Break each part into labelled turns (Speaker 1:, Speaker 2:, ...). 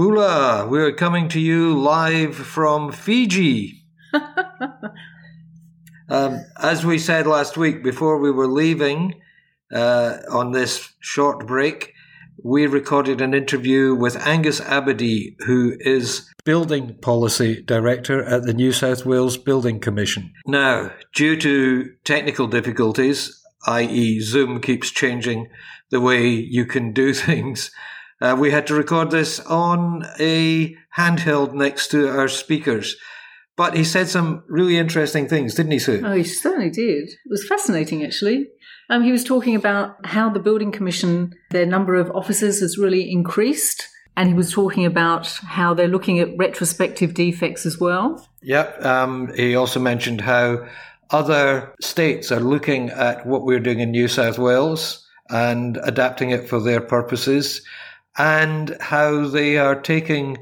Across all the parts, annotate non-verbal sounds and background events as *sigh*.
Speaker 1: Bula, we're coming to you live from Fiji. *laughs* um, as we said last week, before we were leaving uh, on this short break, we recorded an interview with Angus Abadee, who is Building Policy Director at the New South Wales Building Commission. Now, due to technical difficulties, i.e., Zoom keeps changing the way you can do *laughs* things, uh, we had to record this on a handheld next to our speakers. But he said some really interesting things, didn't he, Sue?
Speaker 2: Oh, he certainly did. It was fascinating, actually. Um, he was talking about how the Building Commission, their number of officers has really increased. And he was talking about how they're looking at retrospective defects as well.
Speaker 1: Yep. Um, he also mentioned how other states are looking at what we're doing in New South Wales and adapting it for their purposes, and how they are taking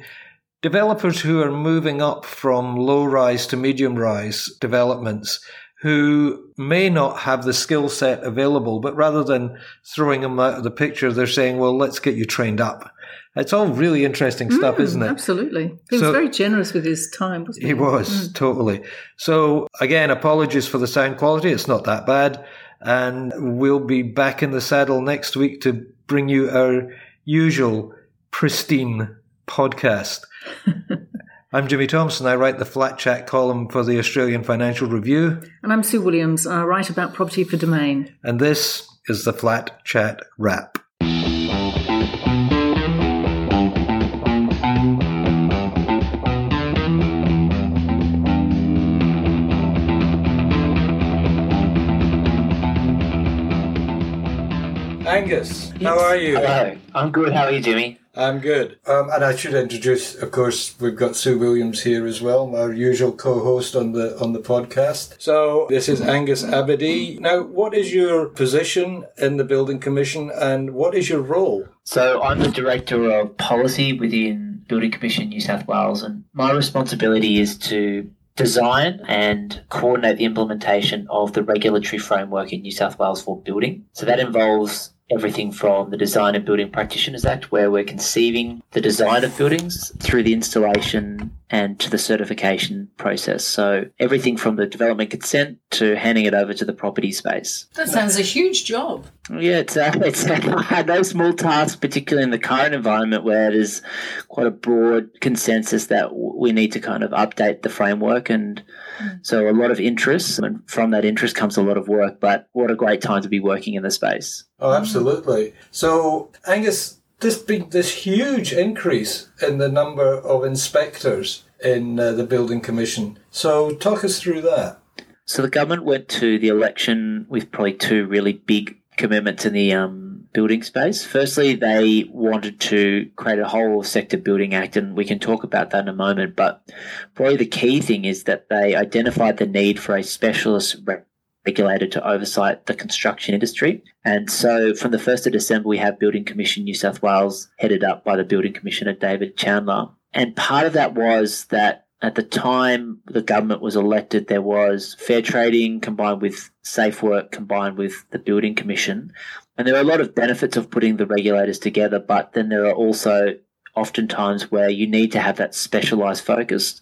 Speaker 1: developers who are moving up from low rise to medium rise developments who may not have the skill set available, but rather than throwing them out of the picture, they're saying, well, let's get you trained up. It's all really interesting stuff,
Speaker 2: Mm,
Speaker 1: isn't it?
Speaker 2: Absolutely. He
Speaker 1: So-
Speaker 2: was very generous with his time, wasn't he?
Speaker 1: He was, totally. So, again, apologies for the sound quality. It's not that bad. And we'll be back in the saddle next week to bring you our usual pristine podcast. *laughs* I'm Jimmy Thompson. I write the Flat Chat column for the Australian Financial Review.
Speaker 2: And I'm Sue Williams. I write about property for domain.
Speaker 1: And this is the Flat Chat Wrap. Angus, how are you?
Speaker 3: Hello, I'm good. How are you, Jimmy?
Speaker 1: I'm good. Um, and I should introduce, of course, we've got Sue Williams here as well, our usual co-host on the on the podcast. So this is Angus Abadee. Now, what is your position in the Building Commission, and what is your role?
Speaker 3: So, I'm the Director of Policy within Building Commission New South Wales, and my responsibility is to design and coordinate the implementation of the regulatory framework in New South Wales for building. So, that involves everything from the Design and Building Practitioners Act, where we're conceiving the design of buildings through the installation and to the certification process. So, everything from the development consent to handing it over to the property space.
Speaker 2: That sounds a huge job.
Speaker 3: Yeah, it's uh, *laughs* it's uh, *laughs* no small task, particularly in the current environment where there's quite a broad consensus that we need to kind of update the framework, and so a lot of interest, and from that interest comes a lot of work. But what a great time to be working in the space!
Speaker 1: Oh, absolutely. So, Angus, this big, this huge increase in the number of inspectors in uh, the Building Commission. So, talk us through that.
Speaker 3: So the government went to the election with probably two really big commitments in the um, building space. Firstly, they wanted to create a whole sector building act, and we can talk about that in a moment. But probably the key thing is that they identified the need for a specialist re- regulator to oversight the construction industry. And so from the 1st of December, we have Building Commission New South Wales, headed up by the Building Commissioner David Chandler. And part of that was that at the time the government was elected, there was fair trading combined with safe work combined with the Building Commission. And there are a lot of benefits of putting the regulators together, but then there are also oftentimes where you need to have that specialised focus.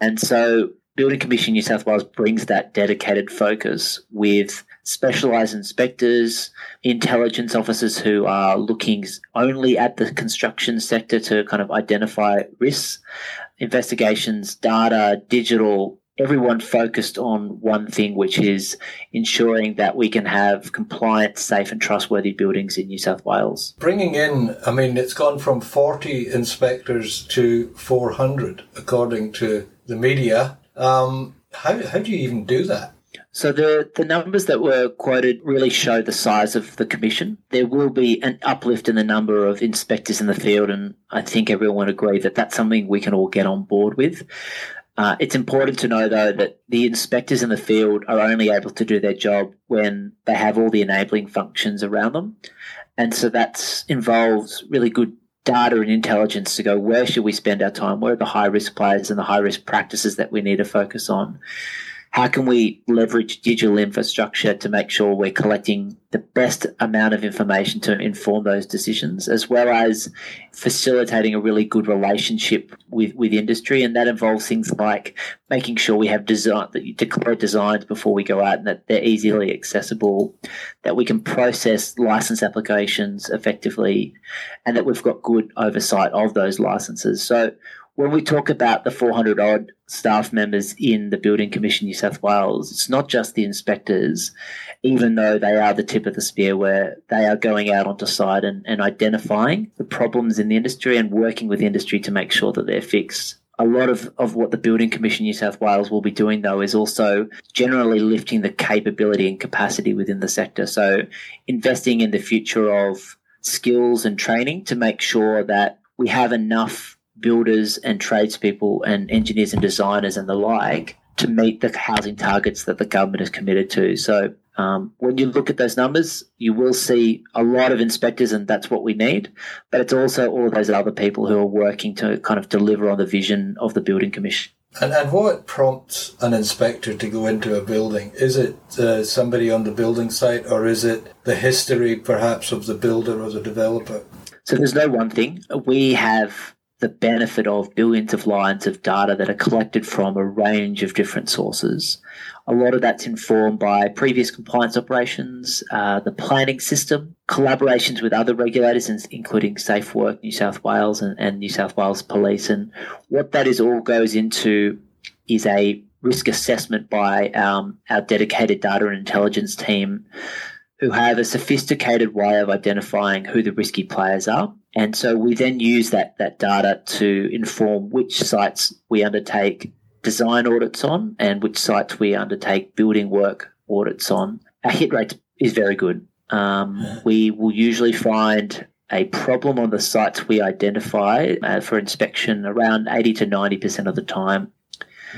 Speaker 3: And so Building Commission New South Wales brings that dedicated focus with specialised inspectors, intelligence officers who are looking only at the construction sector to kind of identify risks, investigations, data, digital, everyone focused on one thing, which is ensuring that we can have compliant, safe, and trustworthy buildings in New South Wales.
Speaker 1: Bringing in, I mean, it's gone from 40 inspectors to 400, according to the media. Um, how, how do you even do that?
Speaker 3: So the the numbers that were quoted really show the size of the commission. There will be an uplift in the number of inspectors in the field, and I think everyone would agree that that's something we can all get on board with. Uh, it's important to know, though, that the inspectors in the field are only able to do their job when they have all the enabling functions around them, and so that involves really good data and intelligence to go where should we spend our time, where are the high risk players and the high risk practices that we need to focus on how can we leverage digital infrastructure to make sure we're collecting the best amount of information to inform those decisions, as well as facilitating a really good relationship with, with industry. And that involves things like making sure we have design that you declare designs before we go out and that they're easily accessible, that we can process license applications effectively, and that we've got good oversight of those licenses. So when we talk about the 400 odd staff members in the Building Commission New South Wales, it's not just the inspectors, even though they are the tip of the spear where they are going out onto site and, and identifying the problems in the industry and working with the industry to make sure that they're fixed. A lot of, of what the Building Commission New South Wales will be doing, though, is also generally lifting the capability and capacity within the sector. So, investing in the future of skills and training to make sure that we have enough builders and tradespeople and engineers and designers and the like to meet the housing targets that the government is committed to. So um, when you look at those numbers, you will see a lot of inspectors, and that's what we need. But it's also all of those other people who are working to kind of deliver on the vision of the Building Commission.
Speaker 1: And, and what prompts an inspector to go into a building? Is it uh, somebody on the building site, or is it the history perhaps of the builder or the developer?
Speaker 3: So there's no one thing. We have the benefit of billions of lines of data that are collected from a range of different sources. A lot of that's informed by previous compliance operations, uh, the planning system, collaborations with other regulators, including Safe Work New South Wales and, and New South Wales Police. And what that is all goes into is a risk assessment by um, our dedicated data and intelligence team who have a sophisticated way of identifying who the risky players are and so we then use that, that data to inform which sites we undertake design audits on and which sites we undertake building work audits on. Our hit rate is very good. Um, we will usually find a problem on the sites we identify uh, for inspection around 80 to 90% of the time.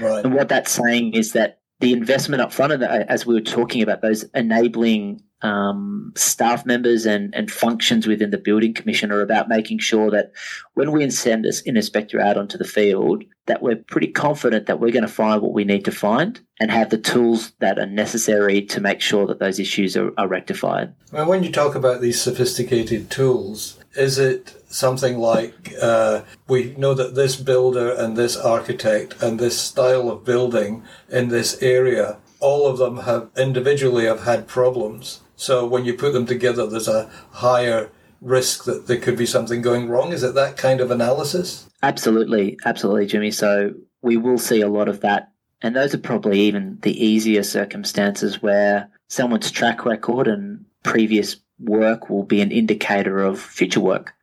Speaker 3: Right. And what that's saying is that the investment up front, and as we were talking about, those enabling um, staff members and, and functions within the building commission are about making sure that when we send an inspector out onto the field, that we're pretty confident that we're going to find what we need to find and have the tools that are necessary to make sure that those issues are, are rectified.
Speaker 1: Well, when you talk about these sophisticated tools, is it something like uh, we know that this builder and this architect and this style of building in this area all of them have individually have had problems so when you put them together, there's a higher risk that there could be something going wrong. Is it that kind of analysis?
Speaker 3: Absolutely, absolutely, Jimmy. So we will see a lot of that. And those are probably even the easier circumstances where someone's track record and previous work will be an indicator of future work.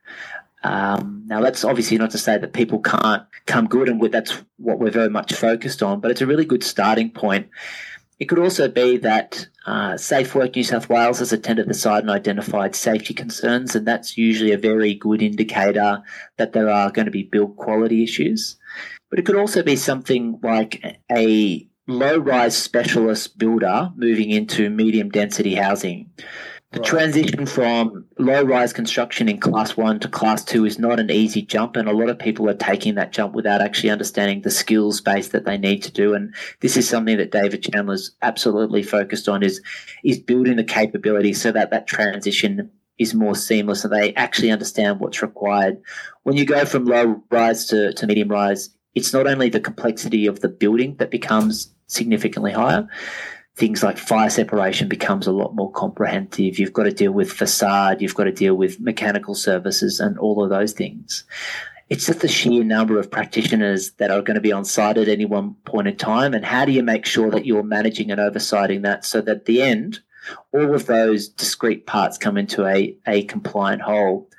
Speaker 3: Um, now, that's obviously not to say that people can't come good, and that's what we're very much focused on, but it's a really good starting point it could also be that uh, Safe Work New South Wales has attended the site and identified safety concerns, and that's usually a very good indicator that there are going to be build quality issues. But it could also be something like a low rise specialist builder moving into medium density housing. The right. transition from low rise construction in class one to class two is not an easy jump, and a lot of people are taking that jump without actually understanding the skills base that they need to do. And this is something that David Chandler's absolutely focused on is is building the capability so that that transition is more seamless and they actually understand what's required. When you go from low rise to, to medium rise, it's not only the complexity of the building that becomes significantly higher, things like fire separation becomes a lot more comprehensive. You've got to deal with facade, you've got to deal with mechanical services and all of those things. It's just the sheer number of practitioners that are going to be on site at any one point in time. And how do you make sure that you're managing and oversighting that so that at the end, all of those discrete parts come into a, a compliant whole?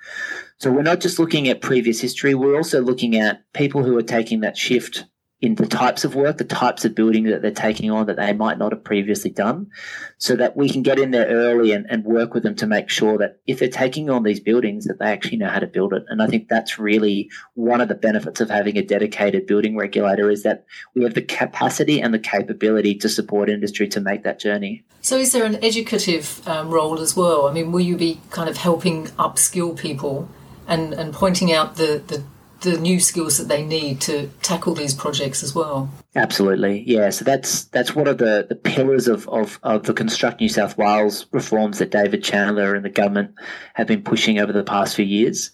Speaker 3: So we're not just looking at previous history, we're also looking at people who are taking that shift in the types of work, the types of building that they're taking on that they might not have previously done, so that we can get in there early and, and work with them to make sure that if they're taking on these buildings, that they actually know how to build it. And I think that's really one of the benefits of having a dedicated building regulator is that we have the capacity and the capability to support industry to make that journey.
Speaker 2: So, is there an educative um, role as well? I mean, will you be kind of helping upskill people and, and pointing out the, the the new skills that they need to tackle these projects as well.
Speaker 3: Absolutely, yeah. So that's that's one of the, the pillars of, of, of the Construct New South Wales reforms that David Chandler and the government have been pushing over the past few years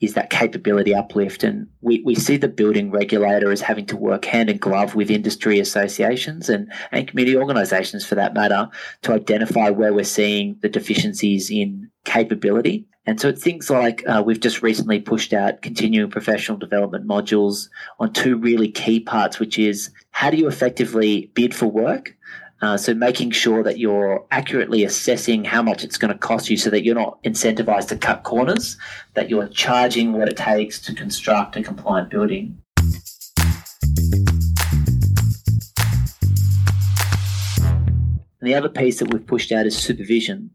Speaker 3: is that capability uplift. And we, we see the building regulator as having to work hand in glove with industry associations and, and community organisations for that matter to identify where we're seeing the deficiencies in capability. And so it's things like uh, we've just recently pushed out continuing professional development modules on two really key parts, which is how do you effectively bid for work? Uh, so making sure that you're accurately assessing how much it's going to cost you so that you're not incentivized to cut corners, that you're charging what it takes to construct a compliant building. And the other piece that we've pushed out is supervision.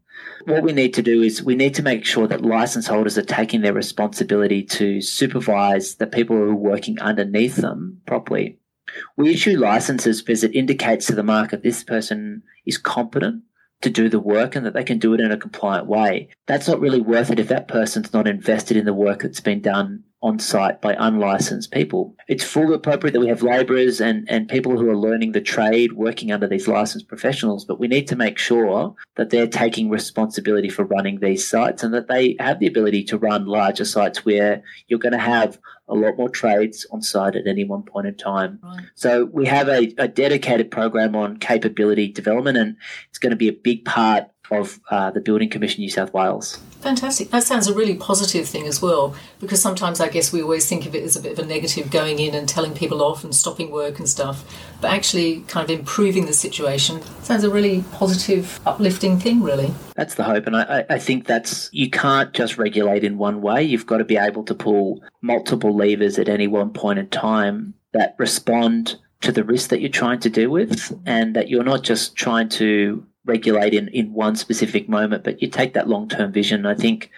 Speaker 3: What we need to do is we need to make sure that license holders are taking their responsibility to supervise the people who are working underneath them properly. We issue licenses because it indicates to the market this person is competent to do the work and that they can do it in a compliant way. That's not really worth it if that person's not invested in the work that's been done on site by unlicensed people. It's fully appropriate that we have labourers and, and people who are learning the trade working under these licensed professionals, but we need to make sure that they're taking responsibility for running these sites and that they have the ability to run larger sites where you're going to have a lot more trades on site at any one point in time. Right. So we have a, a dedicated program on capability development, and it's going to be a big part of uh, the Building Commission New South Wales.
Speaker 2: Fantastic. That sounds a really positive thing as well, because sometimes I guess we always think of it as a bit of a negative going in and telling people off and stopping work and stuff, but actually kind of improving the situation sounds a really positive, uplifting thing, really.
Speaker 3: That's the hope, and I, I think that's you can't just regulate in one way. You've got to be able to pull multiple levers at any one point in time that respond to the risk that you're trying to deal with, and that you're not just trying to regulate in, in one specific moment, but you take that long term vision. I think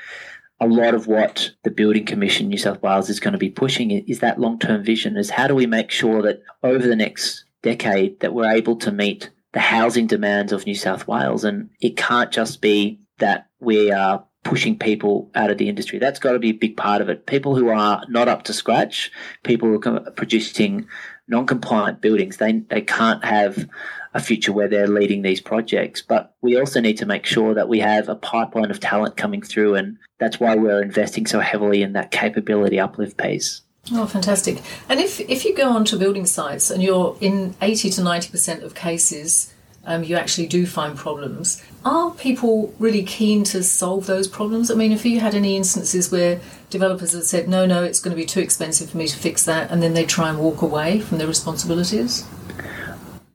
Speaker 3: a lot of what the Building Commission New South Wales is going to be pushing is that long term vision is how do we make sure that over the next decade that we're able to meet the housing demands of New South Wales and it can't just be that we are pushing people out of the industry. That's got to be a big part of it. People who are not up to scratch, people who are producing non-compliant buildings, they they can't have a future where they're leading these projects. But we also need to make sure that we have a pipeline of talent coming through, and that's why we're investing so heavily in that capability uplift piece.
Speaker 2: Oh, fantastic! And if if you go onto building sites and you're in eighty to ninety percent of cases. Um, you actually do find problems. Are people really keen to solve those problems? I mean, if you had any instances where developers had said, no, no, it's going to be too expensive for me to fix that, and then they try and walk away from their responsibilities?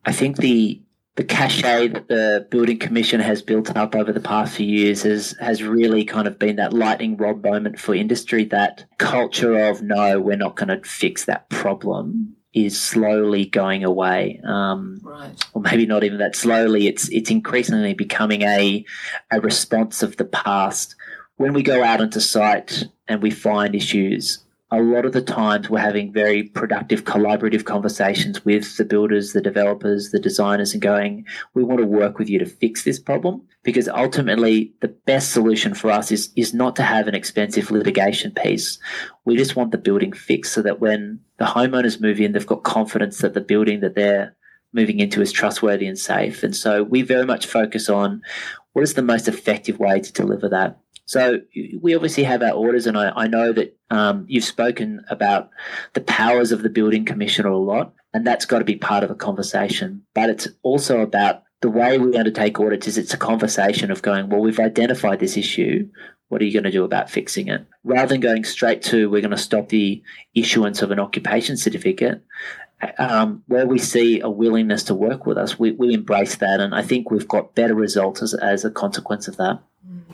Speaker 3: I think the the cachet that the building commission has built up over the past few years has has really kind of been that lightning rod moment for industry. That culture of no, we're not going to fix that problem is slowly going away. Um,
Speaker 2: right.
Speaker 3: Or maybe not even that slowly. It's it's increasingly becoming a a response of the past. When we go out into site and we find issues, a lot of the times we're having very productive collaborative conversations with the builders, the developers, the designers, and going, we want to work with you to fix this problem. Because ultimately, the best solution for us is, is not to have an expensive litigation piece. We just want the building fixed so that when the homeowners move in, they've got confidence that the building that they're moving into is trustworthy and safe. And so we very much focus on what is the most effective way to deliver that. So we obviously have our orders, and I, I know that um, you've spoken about the powers of the building commissioner a lot, and that's got to be part of the conversation. But it's also about the way we undertake audits is it's a conversation of going, well, we've identified this issue. What are you going to do about fixing it? Rather than going straight to, we're going to stop the issuance of an occupation certificate, um, where we see a willingness to work with us, we, we embrace that. And I think we've got better results as, as a consequence of that.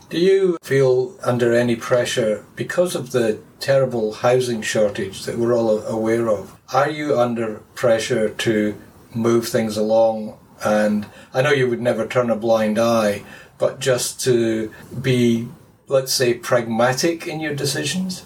Speaker 1: Do you feel under any pressure because of the terrible housing shortage that we're all aware of? Are you under pressure to move things along? And I know you would never turn a blind eye, but just to be, let's say, pragmatic in your decisions?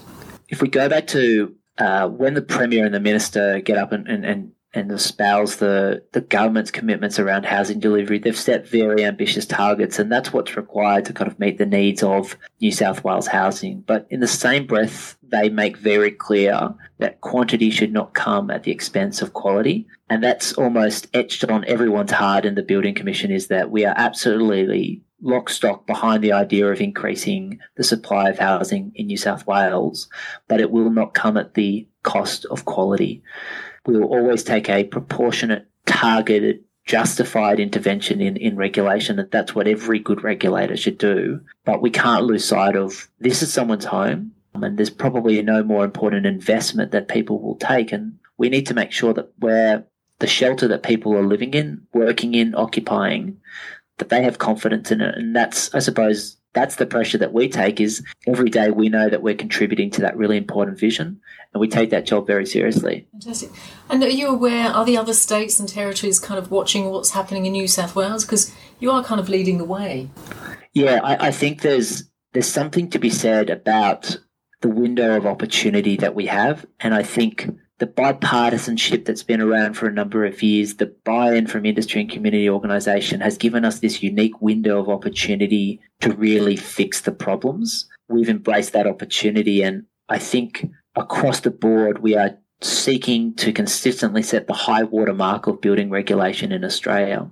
Speaker 3: If we go back to uh, when the Premier and the Minister get up and, and, and and espouse the, the government's commitments around housing delivery. They've set very ambitious targets, and that's what's required to kind of meet the needs of New South Wales housing. But in the same breath, they make very clear that quantity should not come at the expense of quality. And that's almost etched on everyone's heart in the Building Commission is that we are absolutely lock stock behind the idea of increasing the supply of housing in New South Wales, but it will not come at the cost of quality. We will always take a proportionate, targeted, justified intervention in, in regulation, and that's what every good regulator should do. But we can't lose sight of this is someone's home, and there's probably no more important investment that people will take. And we need to make sure that where the shelter that people are living in, working in, occupying, that they have confidence in it. And that's, I suppose, that's the pressure that we take is every day we know that we're contributing to that really important vision and we take that job very seriously.
Speaker 2: Fantastic. And are you aware, are the other states and territories kind of watching what's happening in New South Wales? Because you are kind of leading the way.
Speaker 3: Yeah, I, I think there's there's something to be said about the window of opportunity that we have. And I think the bipartisanship that's been around for a number of years, the buy in from industry and community organisation has given us this unique window of opportunity to really fix the problems. We've embraced that opportunity, and I think across the board, we are seeking to consistently set the high water mark of building regulation in Australia.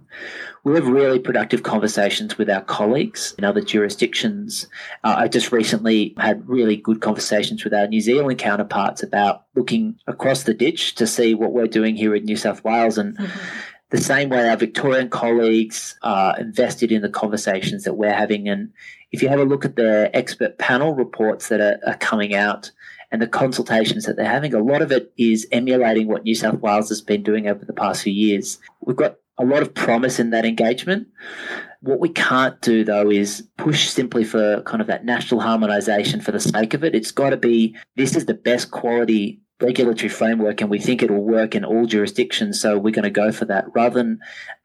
Speaker 3: We have really productive conversations with our colleagues in other jurisdictions. Uh, I just recently had really good conversations with our New Zealand counterparts about looking across the ditch to see what we're doing here in New South Wales and mm-hmm. the same way our Victorian colleagues are invested in the conversations that we're having. And if you have a look at the expert panel reports that are, are coming out, and the consultations that they're having, a lot of it is emulating what New South Wales has been doing over the past few years. We've got a lot of promise in that engagement. What we can't do though is push simply for kind of that national harmonisation for the sake of it. It's got to be this is the best quality regulatory framework and we think it will work in all jurisdictions so we're going to go for that rather than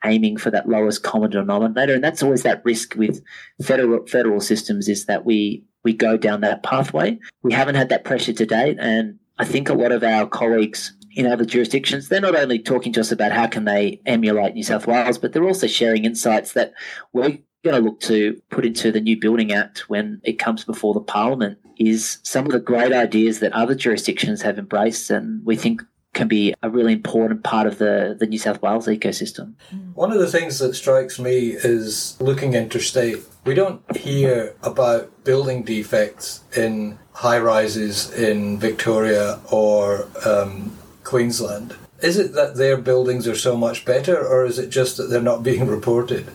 Speaker 3: aiming for that lowest common denominator and that's always that risk with federal federal systems is that we we go down that pathway. We haven't had that pressure to date, and I think a lot of our colleagues in other jurisdictions, they're not only talking to us about how can they emulate New South Wales, but they're also sharing insights that we're going to look to put into the new Building Act when it comes before the Parliament is some of the great ideas that other jurisdictions have embraced and we think can be a really important part of the, the New South Wales ecosystem.
Speaker 1: One of the things that strikes me is looking interstate. We don't hear about building defects in high rises in Victoria or um, Queensland. Is it that their buildings are so much better, or is it just that they're not *laughs* being reported?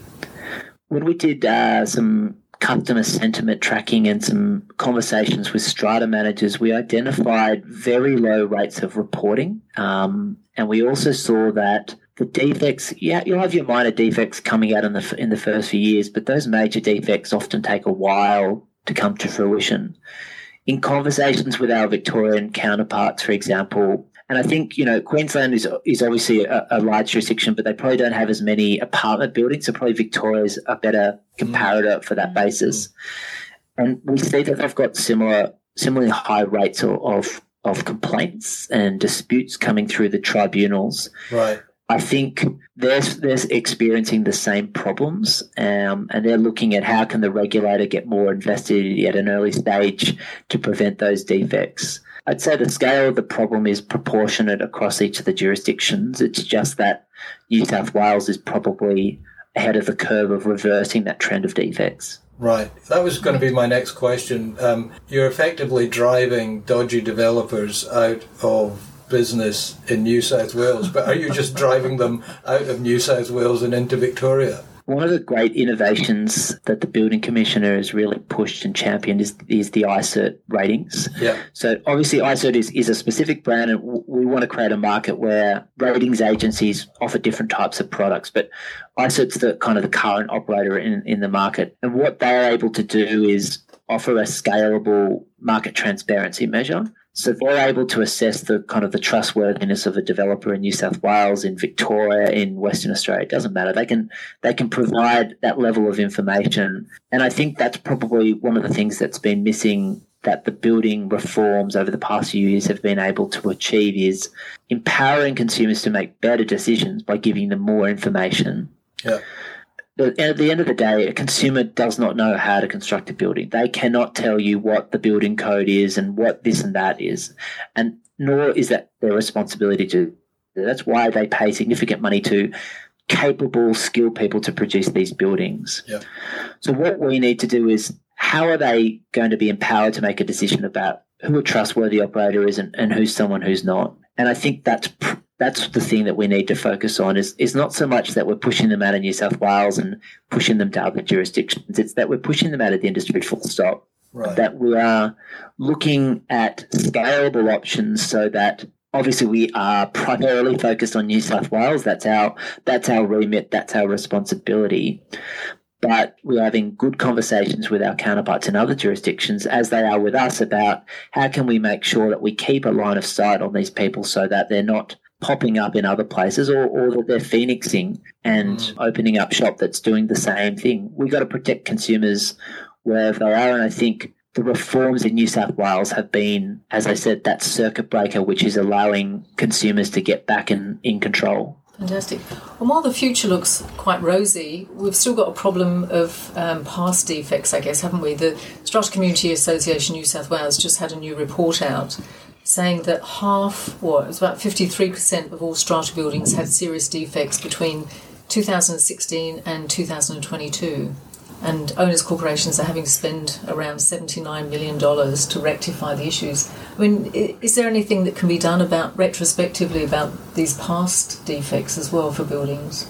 Speaker 3: When we did uh, some customer sentiment tracking and some conversations with strata managers, we identified very low rates of reporting. Um, and we also saw that the defects, yeah, you'll have your minor defects coming out in the in the first few years, but those major defects often take a while to come to fruition. In conversations with our Victorian counterparts, for example, and I think you know Queensland is is obviously a, a, large jurisdiction, but they probably don't have as many apartment buildings. So probably Victoria is a better comparator for that mm. basis. And we see that they've got similar similarly high rates of, of of complaints and disputes coming through the tribunals.
Speaker 1: Right.
Speaker 3: I think they're, they're experiencing the same problems, um, and they're looking at how can the regulator get more invested at an early stage to prevent those defects. I'd say the scale of the problem is proportionate across each of the jurisdictions. It's just that New South Wales is probably ahead of the curve of reversing that trend of defects.
Speaker 1: Right. That was going to be my next question. Um, you're effectively driving dodgy developers out of business in New South Wales, but are you just driving them out of New South Wales and into Victoria?
Speaker 3: One of the great innovations that the Building Commissioner has really pushed and championed is, is the iCIRT ratings.
Speaker 1: Yeah.
Speaker 3: So obviously iCIRT is, is a specific brand and we want to create a market where ratings agencies offer different types of products, but iCIRT's the kind of the current operator in, in the market. And what they're able to do is offer a scalable market transparency measure. So they're able to assess the kind of the trustworthiness of a developer in New South Wales, in Victoria, in Western Australia. It doesn't matter. They can they can provide that level of information, and I think that's probably one of the things that's been missing that the building reforms over the past few years have been able to achieve is empowering consumers to make better decisions by giving them more information.
Speaker 1: Yeah.
Speaker 3: But at the end of the day, a consumer does not know how to construct a building. They cannot tell you what the building code is and what this and that is. And nor is that their responsibility to. That's why they pay significant money to capable, skilled people to produce these buildings.
Speaker 1: Yeah.
Speaker 3: So what we need to do is how are they going to be empowered to make a decision about who a trustworthy operator is and, and who's someone who's not? And I think that's that's the thing that we need to focus on is is not so much that we're pushing them out of New South Wales and pushing them to other jurisdictions. It's that we're pushing them out of the industry full stop.
Speaker 1: Right.
Speaker 3: That we are looking at scalable options so that obviously we are primarily focused on New South Wales. That's our that's our remit, that's our responsibility. But we're having good conversations with our counterparts in other jurisdictions as they are with us about how can we make sure that we keep a line of sight on these people so that they're not popping up in other places or, or that they're phoenixing and
Speaker 1: Mm.
Speaker 3: opening up shop that's doing the same thing. We've got to protect consumers wherever they are. And I think the reforms in New South Wales have been, as I said, that circuit breaker which is allowing consumers to get back in, in control.
Speaker 2: Fantastic. And while the future looks quite rosy, we've still got a problem of um, past defects, I guess, haven't we? The Strata Community Association New South Wales just had a new report out saying that half, or it was about 53% of all strata buildings had serious defects between 2016 and 2022. And owners' corporations are having to spend around $79 million to rectify the issues. I mean, is there anything that can be done about retrospectively about these past defects as well for buildings?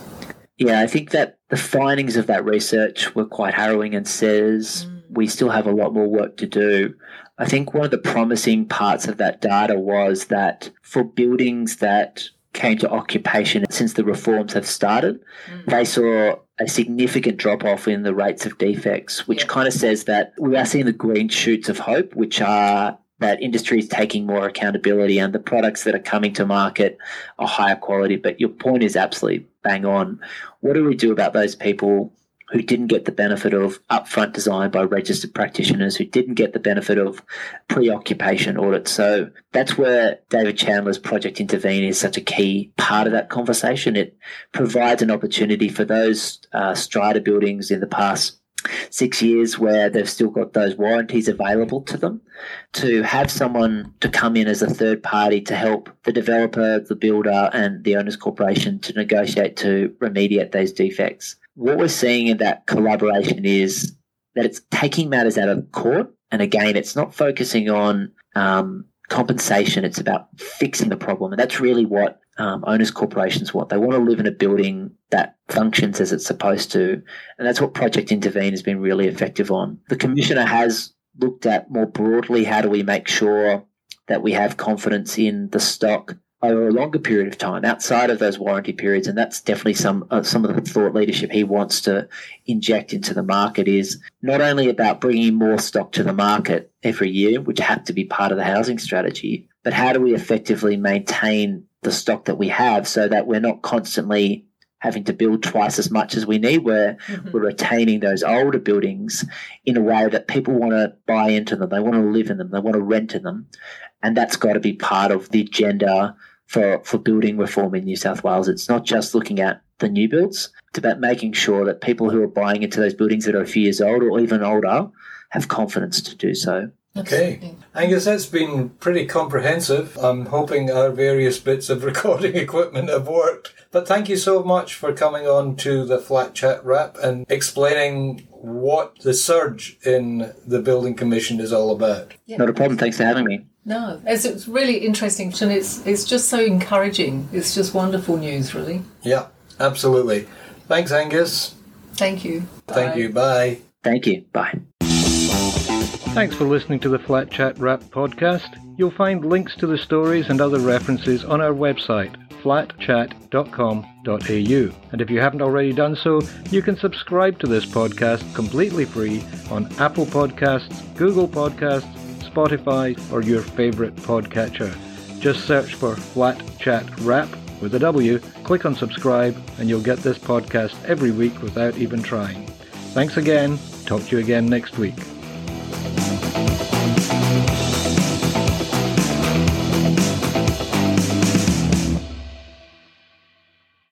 Speaker 3: Yeah, I think that the findings of that research were quite harrowing and says mm. we still have a lot more work to do. I think one of the promising parts of that data was that for buildings that came to occupation since the reforms have started, mm. they saw a significant drop off in the rates of defects, which
Speaker 2: Yeah.
Speaker 3: kind of says that we are seeing the green shoots of hope, which are that industry is taking more accountability and the products that are coming to market are higher quality. But your point is absolutely bang on. What do we do about those people who didn't get the benefit of upfront design by registered practitioners, who didn't get the benefit of preoccupation audits? So that's where David Chandler's Project Intervene is such a key part of that conversation. It provides an opportunity for those uh, strata buildings in the past six years where they've still got those warranties available to them to have someone to come in as a third party to help the developer, the builder, and the owners corporation to negotiate to remediate those defects. What we're seeing in that collaboration is that it's taking matters out of court. And again, it's not focusing on um, compensation, it's about fixing the problem. And that's really what um, owners corporations want. They want to live in a building that functions as it's supposed to. And that's what Project Intervene has been really effective on. The commissioner has looked at more broadly how do we make sure that we have confidence in the stock over a longer period of time outside of those warranty periods and that's definitely some uh, some of the thought leadership he wants to inject into the market is not only about bringing more stock to the market every year which have to be part of the housing strategy but how do we effectively maintain the stock that we have so that we're not constantly having to build twice as much as we need where we're retaining those older buildings in a way that people want to buy into them they want to live in them they want to rent in them and that's got to be part of the agenda for, for building reform in New South Wales. It's not just looking at the new builds, it's about making sure that people who are buying into those buildings that are a few years old or even older have confidence to do so.
Speaker 1: Okay. Angus, that's been pretty comprehensive. I'm hoping our various bits of *laughs* recording equipment have worked. But thank you so much for coming on to the Flat Chat Wrap and explaining what the surge in the Building Commission is all about.
Speaker 3: Not a problem. Thanks for having me.
Speaker 2: No, it's, it's really interesting and it's it's just so encouraging. It's just wonderful news, really.
Speaker 1: Yeah, absolutely. Thanks, Angus.
Speaker 2: Thank you.
Speaker 1: Thank
Speaker 2: Bye.
Speaker 1: you. Bye.
Speaker 3: Thank you. Bye.
Speaker 1: Thanks for listening to the Flat Chat Wrap podcast. You'll find links to the stories and other references on our website, flatchat.com.au. And if you haven't already done so, you can subscribe to this podcast completely free on Apple Podcasts, Google Podcasts, Spotify, or your favorite podcatcher. Just search for Flat Chat Wrap with a W, click on subscribe, and you'll get this podcast every week without even trying. Thanks again. Talk to you again next week.